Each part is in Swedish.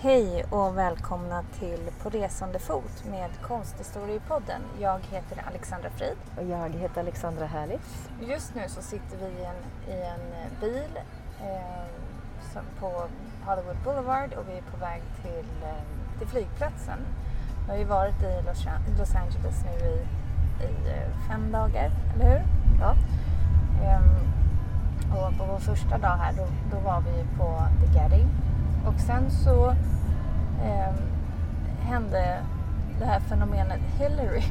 Hej och välkomna till På resande fot med Konsthistoriepodden. Jag heter Alexandra Frid. Och jag heter Alexandra Härlis. Just nu så sitter vi i en, i en bil eh, på Hollywood Boulevard och vi är på väg till, eh, till flygplatsen. Vi har ju varit i Los, Los Angeles nu i, i eh, fem dagar, eller hur? Ja. Eh, och på vår första dag här då, då var vi på The Getty och sen så eh, hände det här fenomenet Hillary.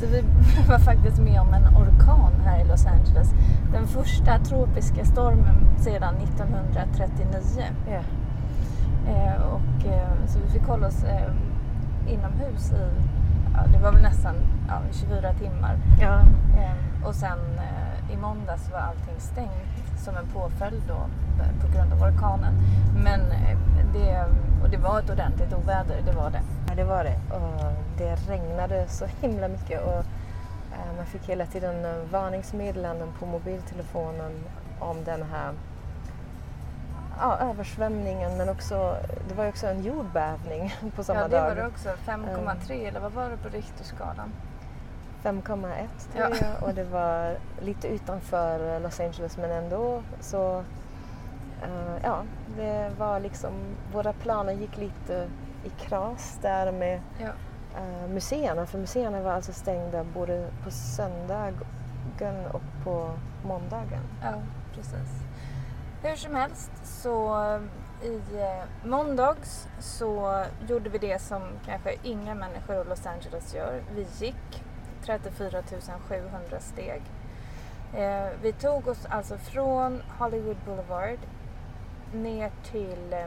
Så vi var faktiskt med om en orkan här i Los Angeles. Den första tropiska stormen sedan 1939. Yeah. Eh, och, eh, så vi fick hålla oss eh, inomhus i, ja, det var väl nästan ja, 24 timmar. Ja. Eh, och sen eh, i måndags var allting stängt som en påföljd då på grund av orkanen. Men eh, det, och det var ett ordentligt oväder, det var det. Ja, det var det. Och det regnade så himla mycket och eh, man fick hela tiden eh, varningsmeddelanden på mobiltelefonen om den här ja, översvämningen men också, det var ju också en jordbävning på samma dag. Ja, det var det också. 5,3 eller vad var det på Richterskalan? 5,1 tror ja. jag och det var lite utanför Los Angeles men ändå så uh, ja, det var liksom, våra planer gick lite i kras där med ja. uh, museerna för museerna var alltså stängda både på söndagen och på måndagen. Ja, precis. Hur som helst så i eh, måndags så gjorde vi det som kanske inga människor i Los Angeles gör. Vi gick 34 700 steg. Eh, vi tog oss alltså från Hollywood Boulevard ner till, eh,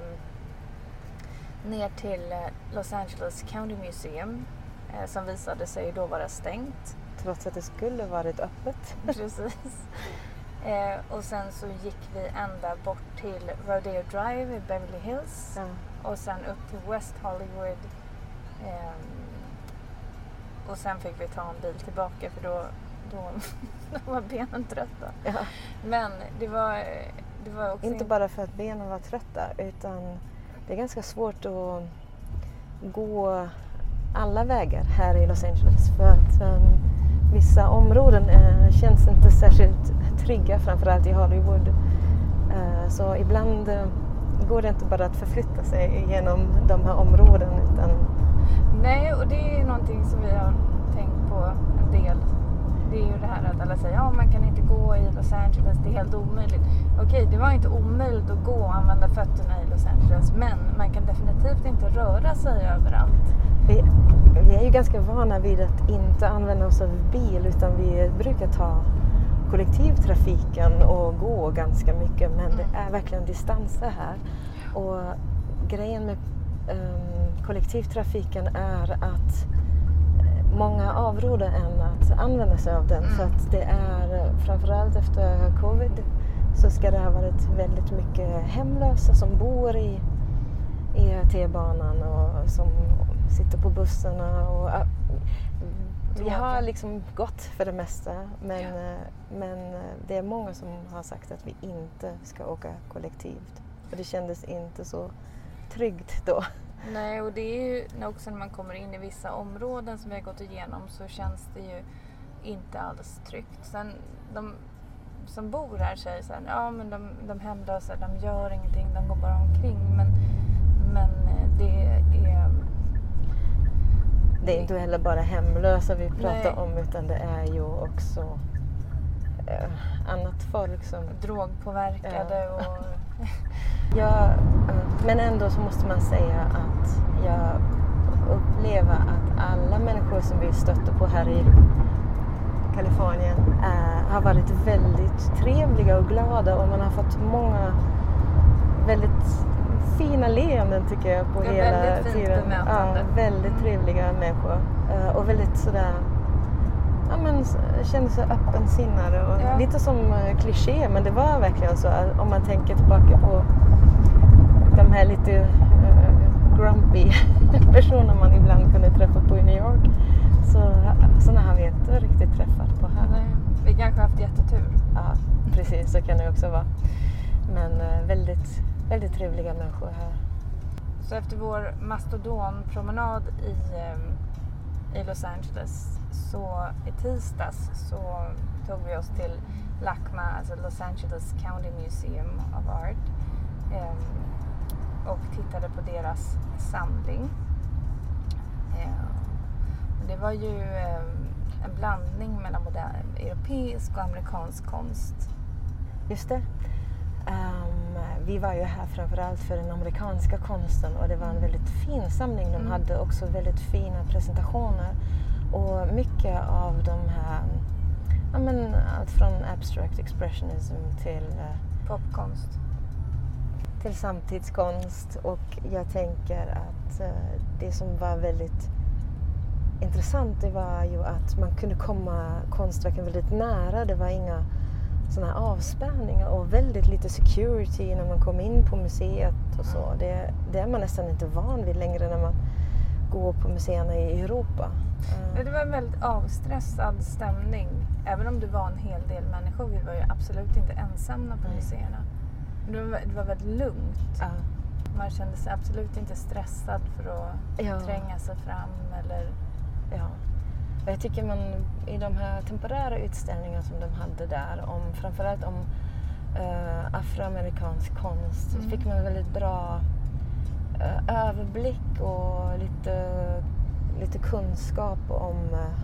ner till eh, Los Angeles County Museum eh, som visade sig då vara stängt. Trots att det skulle varit öppet. Precis. Eh, och sen så gick vi ända bort till Rodeo Drive i Beverly Hills ja. och sen upp till West Hollywood. Och sen fick vi ta en bil tillbaka för då, då, då var benen trötta. Ja. Men det var, det var också... Inte bara för att benen var trötta utan det är ganska svårt att gå alla vägar här i Los Angeles för att um, vissa områden uh, känns inte särskilt trygga, framförallt i Hollywood. Uh, så ibland uh, går det inte bara att förflytta sig genom de här områdena utan Nej, och det är någonting som vi har tänkt på en del. Det är ju det här att alla säger ja man kan inte gå i Los Angeles, det är helt omöjligt. Okej, det var inte omöjligt att gå och använda fötterna i Los Angeles, men man kan definitivt inte röra sig överallt. Vi, vi är ju ganska vana vid att inte använda oss av bil utan vi brukar ta kollektivtrafiken och gå ganska mycket men det är verkligen distanser här. Och grejen med um, kollektivtrafiken är att många avråder en att använda sig av den mm. för att det är framförallt efter covid så ska det ha varit väldigt mycket hemlösa som bor i, i T-banan och som sitter på bussarna. Och, vi har liksom gått för det mesta men, ja. uh, men det är många som har sagt att vi inte ska åka kollektivt. Och det kändes inte så tryggt då. Nej, och det är ju också när man kommer in i vissa områden som vi har gått igenom så känns det ju inte alls tryggt. Sen de som bor här säger så här, ja men de, de hemlösa, de gör ingenting, de går bara omkring. Men, men eh, det är... Det är inte heller bara hemlösa vi pratar Nej. om utan det är ju också eh, annat folk som... Drogpåverkade ja. och Jag, eh, men ändå så måste man säga att jag upplever att alla människor som vi stöter på här i Kalifornien är, har varit väldigt trevliga och glada och man har fått många väldigt fina leenden tycker jag på Ja, hela väldigt fint tiden. bemötande. Ja, väldigt trevliga människor. Eh, och väldigt sådär, ja men kände sig öppensinnade. Och Ja. Lite som eh, kliché men det var verkligen så att om man tänker tillbaka på de här lite eh, grumpy personer man ibland kunde träffa på i New York. Så sådana har vi inte riktigt träffat på här. Nej, vi kanske har haft jättetur. Ja, precis så kan det också vara. Men eh, väldigt, väldigt trevliga människor här. Så efter vår mastodonpromenad i, eh, i Los Angeles så i tisdags så tog vi oss till LACMA, alltså Los Angeles County Museum of Art eh, och tittade på deras samling. Eh, och det var ju eh, en blandning mellan modern, europeisk och amerikansk konst. Just det. Ehm, vi var ju här framförallt för den amerikanska konsten och det var en väldigt fin samling. De Mm. hade också väldigt fina presentationer och mycket av de här, ja men allt från abstract expressionism till, eh, Popkonst. till samtidskonst och jag tänker att eh, det som var väldigt intressant det var ju att man kunde komma konstverken väldigt nära. Det var inga sådana här avspärrningar och väldigt lite security när man kom in på museet och så. Det, det är man nästan inte van vid längre när man går på museerna i Europa. Ja, Det var en väldigt avstressad stämning. Även om det var en hel del människor. Vi var ju absolut inte ensamma på museerna. Det var, det var väldigt lugnt. ja. Man kände sig absolut inte stressad för att Ja. tränga sig fram. Eller... Ja. Och jag tycker man i de här temporära utställningarna som de hade där, om, framförallt om eh, afroamerikansk konst, Mm. fick man väldigt bra eh, överblick och lite, lite kunskap om eh,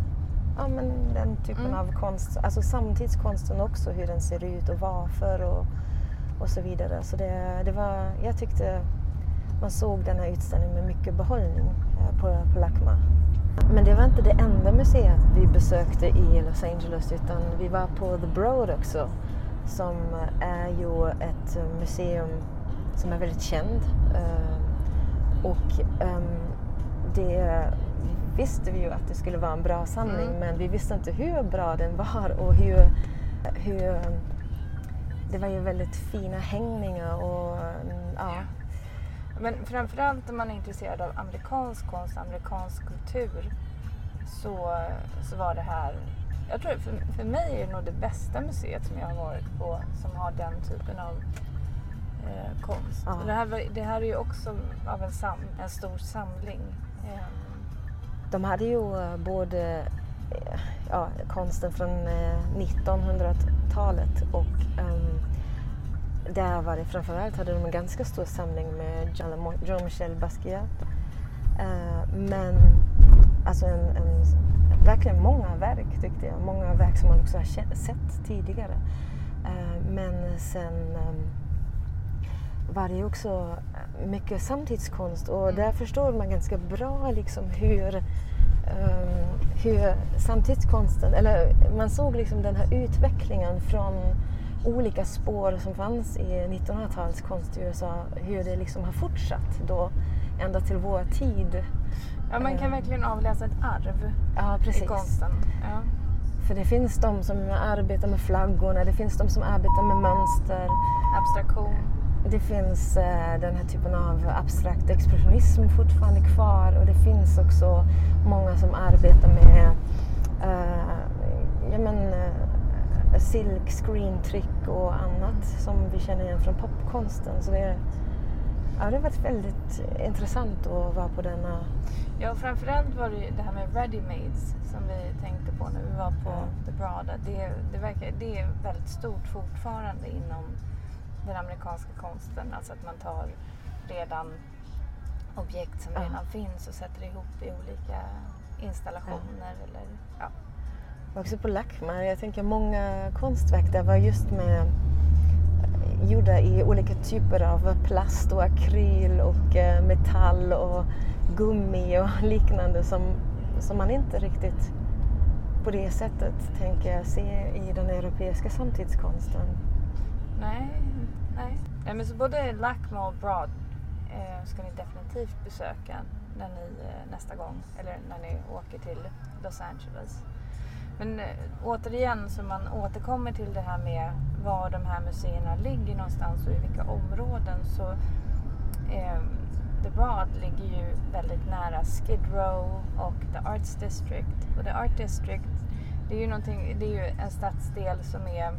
ja, men den typen Mm. av konst. Alltså samtidskonsten också, hur den ser ut och varför och, och så vidare. Så det, det var, jag tyckte man såg den här utställningen med mycket behållning eh, på, på LACMA. Men det var inte det enda museet vi besökte i Los Angeles utan vi var på The Broad också som är ju ett museum som är väldigt känd. Eh, Och ehm, det visste vi ju att det skulle vara en bra samling Mm. men vi visste inte hur bra den var och hur, hur det var ju väldigt fina hängningar och ja. Men framförallt om man är intresserad av amerikansk konst, amerikansk kultur så, så var det här, jag tror för, för mig är det nog det bästa museet som jag har varit på som har den typen av eh, konst. Ja. Det, här, det här är ju också av en, sam, en stor samling. Ehm, de hade ju eh, både eh, ja, konsten från eh, 1900-talet och um, där var det framförallt hade de en ganska stor samling med Jean-Michel Basquiat. Uh, men alltså en, en, verkligen många verk tyckte jag. Många verk som man också har sett tidigare. Uh, men sen um, var det också mycket samtidskonst och Mm. där förstår man ganska bra liksom hur, ehm, hur samtidskonsten, eller man såg liksom den här utvecklingen från olika spår som fanns i 1900-talskonst i USA, hur det liksom har fortsatt då ända till vår tid. ja, man kan Eh. verkligen avläsa ett arv Ja, i konsten. Ja. För det finns de som arbetar med flaggorna, det finns de som arbetar med mönster. Abstraktion. Det finns eh, den här typen av abstrakt expressionism fortfarande kvar och det finns också många som arbetar med eh, ja, men, eh, silk, screen-tryck och annat som vi känner igen från popkonsten. Så det, ja, det har varit väldigt intressant att vara på denna... Ja, och framförallt var det det här med ready-mades som vi tänkte på när vi var på Ja. The Broad. att Det, det, verkar, det är väldigt stort fortfarande inom den amerikanska konsten. Alltså att man tar redan objekt som Ja. redan finns och sätter ihop i olika installationer. Eller, ja. Också på LACMA, jag tänker många konstverk där var just med gjorda i olika typer av plast och akryl och eh, metall och gummi och liknande som, som man inte riktigt på det sättet tänker jag se i den europeiska samtidskonsten. Nej, nej. nej men så både Lackmo och Broad eh, ska ni definitivt besöka när ni, eh, nästa gång eller när ni åker till Los Angeles. Men eh, återigen så man återkommer till det här med var de här museerna ligger någonstans och i vilka områden så eh, The Broad ligger ju väldigt nära Skid Row och The Arts District. Och The Art District det är ju, det är ju en stadsdel som är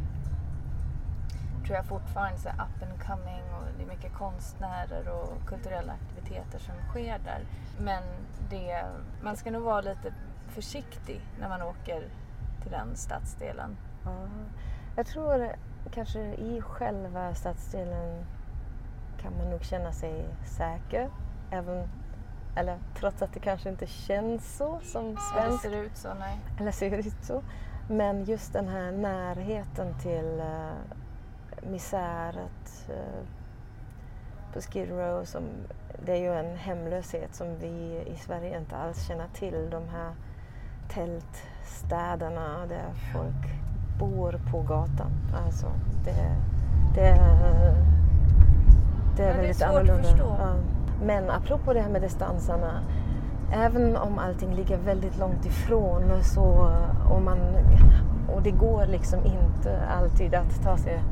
tror jag fortfarande så up and coming och det är mycket konstnärer och kulturella aktiviteter som sker där. Men det, man ska nog vara lite försiktig när man åker till den stadsdelen. Ja, jag tror kanske i själva stadsdelen kan man nog känna sig säker. Även, eller trots att det kanske inte känns så som svensk. Eller ser ut så, nej. Eller ser ut så. Men just den här närheten till misäret uh, på Skid Row, som, det är ju en hemlöshet som vi i Sverige inte alls känner till. De här tältstäderna där folk bor på gatan. Alltså, det, det, det är ja, väldigt annorlunda. Att förstå. Ja. Men apropå det här med distanserna. Även om allting ligger väldigt långt ifrån så, och, man, och det går liksom inte alltid att ta sig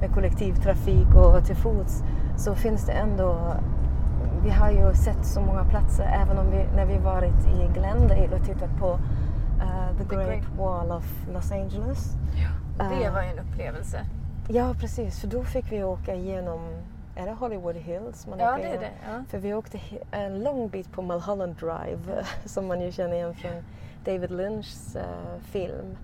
med kollektivtrafik och till fots så finns det ändå vi har ju sett så många platser även om vi, när vi varit i Glendale och tittat på uh, the, the Great, Great, Wall of Los Angeles. Ja, det uh, var en upplevelse. Ja precis, för då fick vi åka igenom är det Hollywood Hills? Man ja, det är det. Ja. För vi åkte en lång bit på Mulholland Drive som man ju känner igen från David Lynchs uh, film.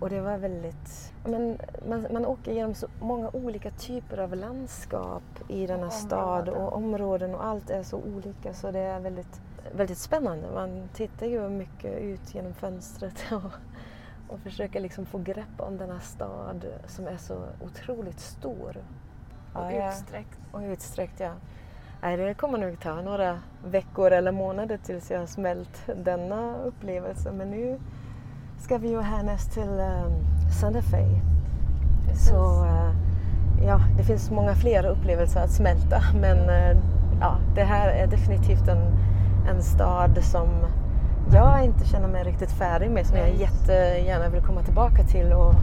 Och det var väldigt... Men man, man åker genom så många olika typer av landskap i denna stad och områden och allt är så olika så det är väldigt, väldigt spännande. Man tittar ju mycket ut genom fönstret och, och försöker liksom få grepp om denna stad som är så otroligt stor. Och ja, utsträckt. Och utsträckt, ja. Nej, det kommer nog ta några veckor eller månader tills jag har smält denna upplevelse. Men nu ska vi ju härnäst till um, Santa Fe. Precis. Så uh, ja, det finns många fler upplevelser att smälta men uh, ja, det här är definitivt en, en stad som jag inte känner mig riktigt färdig med som jag jättegärna vill komma tillbaka till och,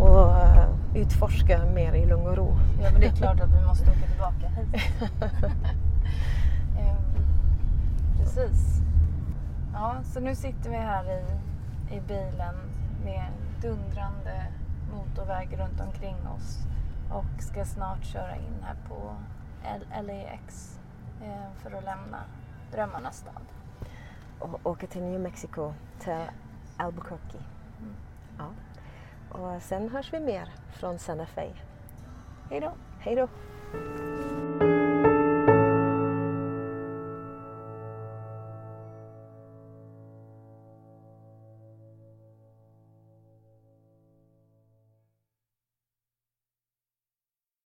och uh, utforska mer i lugn och ro. Ja, men det är klart att vi måste åka tillbaka hit. um, precis. Ja, så nu sitter vi här i i bilen med dundrande motorväg runt omkring oss och ska snart köra in här på LAX eh, för att lämna drömmarnas stad. Och åka till New Mexico, till Albuquerque. Mm. Ja. Och sen hörs vi mer från Santa Fe. Hej då! Hej då!